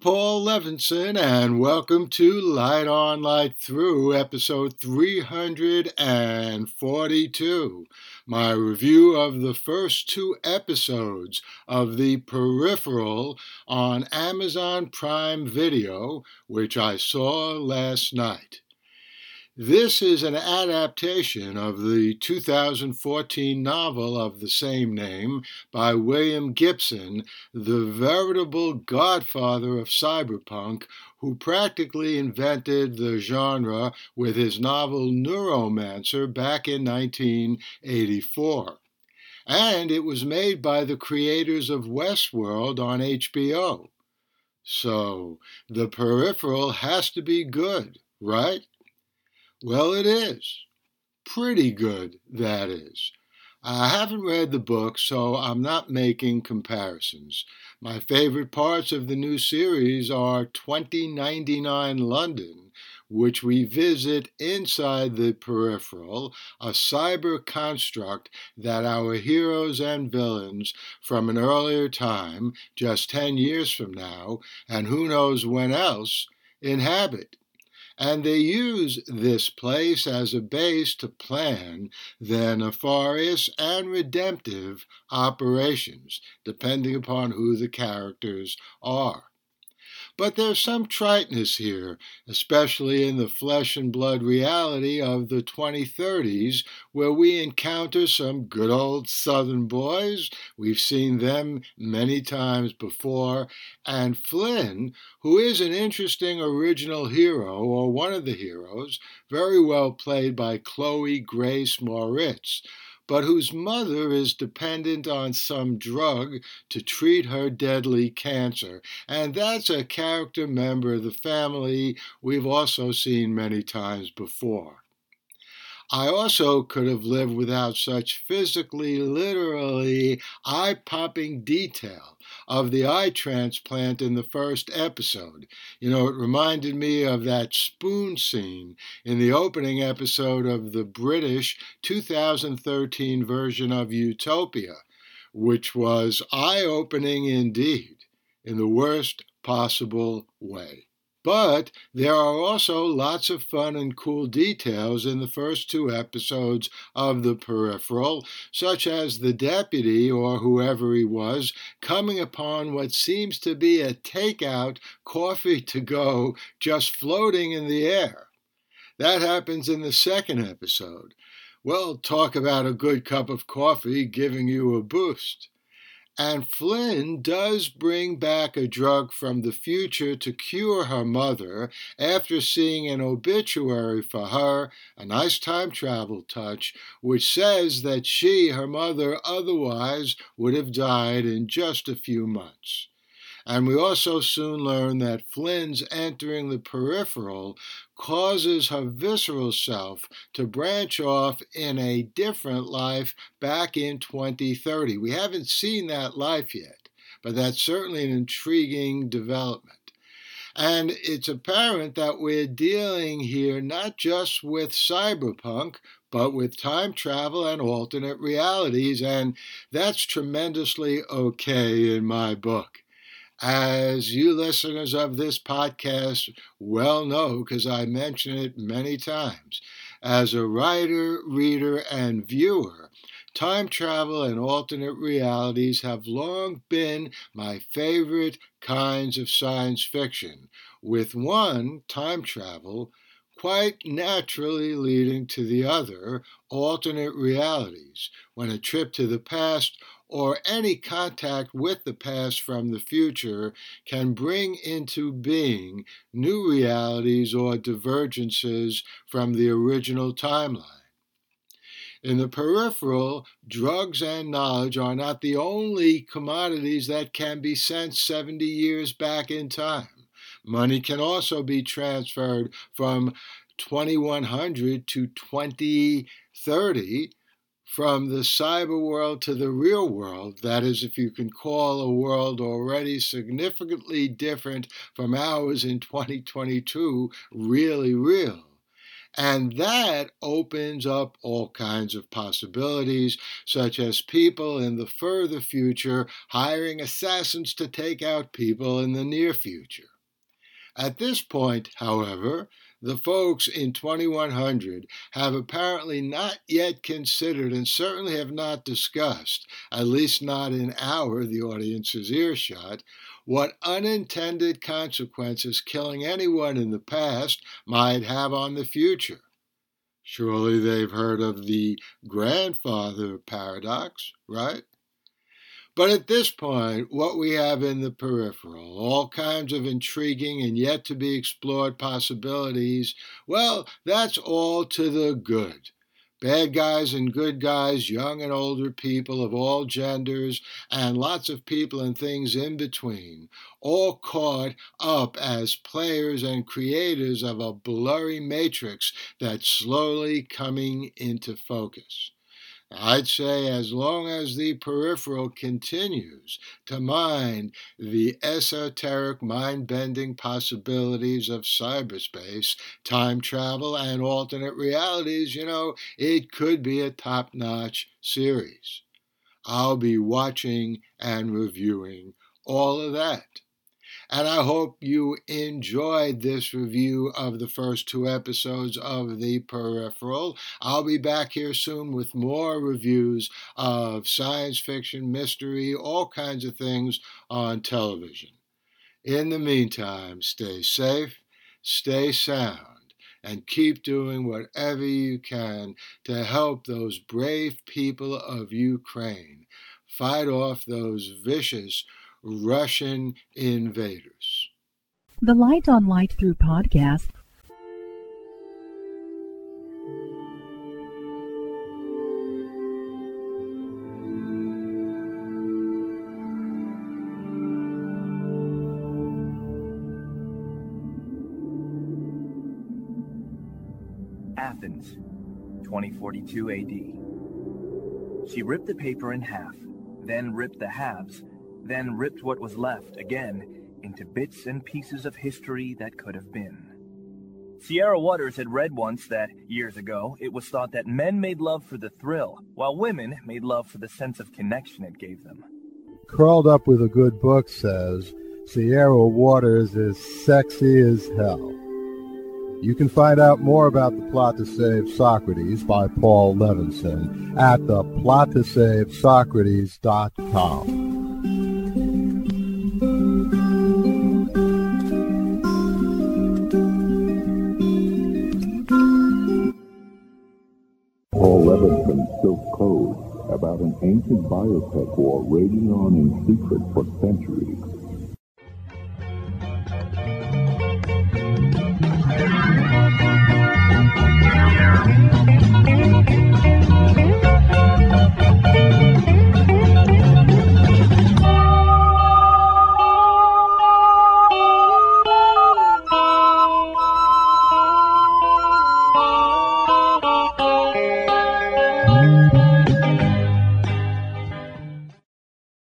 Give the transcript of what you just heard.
Paul Levinson, and welcome to Light On, Light Through, episode 342. My review of the first two episodes of The Peripheral on Amazon Prime Video, which I saw last night. This is an adaptation of the 2014 novel of the same name by William Gibson, the veritable godfather of cyberpunk, who practically invented the genre with his novel Neuromancer back in 1984. And it was made by the creators of Westworld on HBO. So, the peripheral has to be good, right? Well, it is. Pretty good, that is. I haven't read the book, so I'm not making comparisons. My favorite parts of the new series are 2099 London, which we visit inside the peripheral, a cyber construct that our heroes and villains from an earlier time, just 10 years from now, and who knows when else, inhabit and they use this place as a base to plan their nefarious and redemptive operations, depending upon who the characters are. But there's some triteness here, especially in the flesh and blood reality of the 2030s, where we encounter some good old Southern boys. We've seen them many times before. And Flynn, who is an interesting original hero, or one of the heroes, very well played by Chloe Grace Moretz but whose mother is dependent on some drug to treat her deadly cancer. And that's a character member of the family we've also seen many times before. I also could have lived without such physically, literally eye popping detail of the eye transplant in the first episode. You know, it reminded me of that spoon scene in the opening episode of the British 2013 version of Utopia, which was eye opening indeed, in the worst possible way. But there are also lots of fun and cool details in the first two episodes of The Peripheral, such as the deputy, or whoever he was, coming upon what seems to be a takeout coffee to go just floating in the air. That happens in the second episode. Well, talk about a good cup of coffee giving you a boost. And Flynn does bring back a drug from the future to cure her mother after seeing an obituary for her, a nice time travel touch, which says that she, her mother, otherwise would have died in just a few months. And we also soon learn that Flynn's entering the peripheral causes her visceral self to branch off in a different life back in 2030. We haven't seen that life yet, but that's certainly an intriguing development. And it's apparent that we're dealing here not just with cyberpunk, but with time travel and alternate realities, and that's tremendously okay in my book as you listeners of this podcast well know, because I mention it many times, as a writer, reader, and viewer, time travel and alternate realities have long been my favorite kinds of science fiction, with one, time travel, quite naturally leading to the other, alternate realities, when a trip to the past or any contact with the past from the future can bring into being new realities or divergences from the original timeline. In the peripheral, drugs and knowledge are not the only commodities that can be sent 70 years back in time. Money can also be transferred from 2100 to 2030 from the cyber world to the real world, that is, if you can call a world already significantly different from ours in 2022 really real. And that opens up all kinds of possibilities, such as people in the further future hiring assassins to take out people in the near future. At this point, however, the folks in 2100 have apparently not yet considered and certainly have not discussed, at least not in our, the audience's earshot, what unintended consequences killing anyone in the past might have on the future. Surely they've heard of the grandfather paradox, right? But at this point, what we have in the peripheral, all kinds of intriguing and yet to be explored possibilities, well, that's all to the good. Bad guys and good guys, young and older people of all genders, and lots of people and things in between, all caught up as players and creators of a blurry matrix that's slowly coming into focus. I'd say as long as the peripheral continues to mine the esoteric mind bending possibilities of cyberspace, time travel, and alternate realities, you know, it could be a top notch series. I'll be watching and reviewing all of that. And I hope you enjoyed this review of the first two episodes of The Peripheral. I'll be back here soon with more reviews of science fiction, mystery, all kinds of things on television. In the meantime, stay safe, stay sound, and keep doing whatever you can to help those brave people of Ukraine fight off those vicious Russian invaders. The Light on Light Through podcast Athens, 2042 AD. She ripped the paper in half, then ripped the halves then ripped what was left again into bits and pieces of history that could have been. Sierra Waters had read once that, years ago, it was thought that men made love for the thrill, while women made love for the sense of connection it gave them. Curled Up with a Good Book says Sierra Waters is sexy as hell. You can find out more about the plot to save Socrates by Paul Levinson at the about an ancient biotech war raging on in secret for centuries.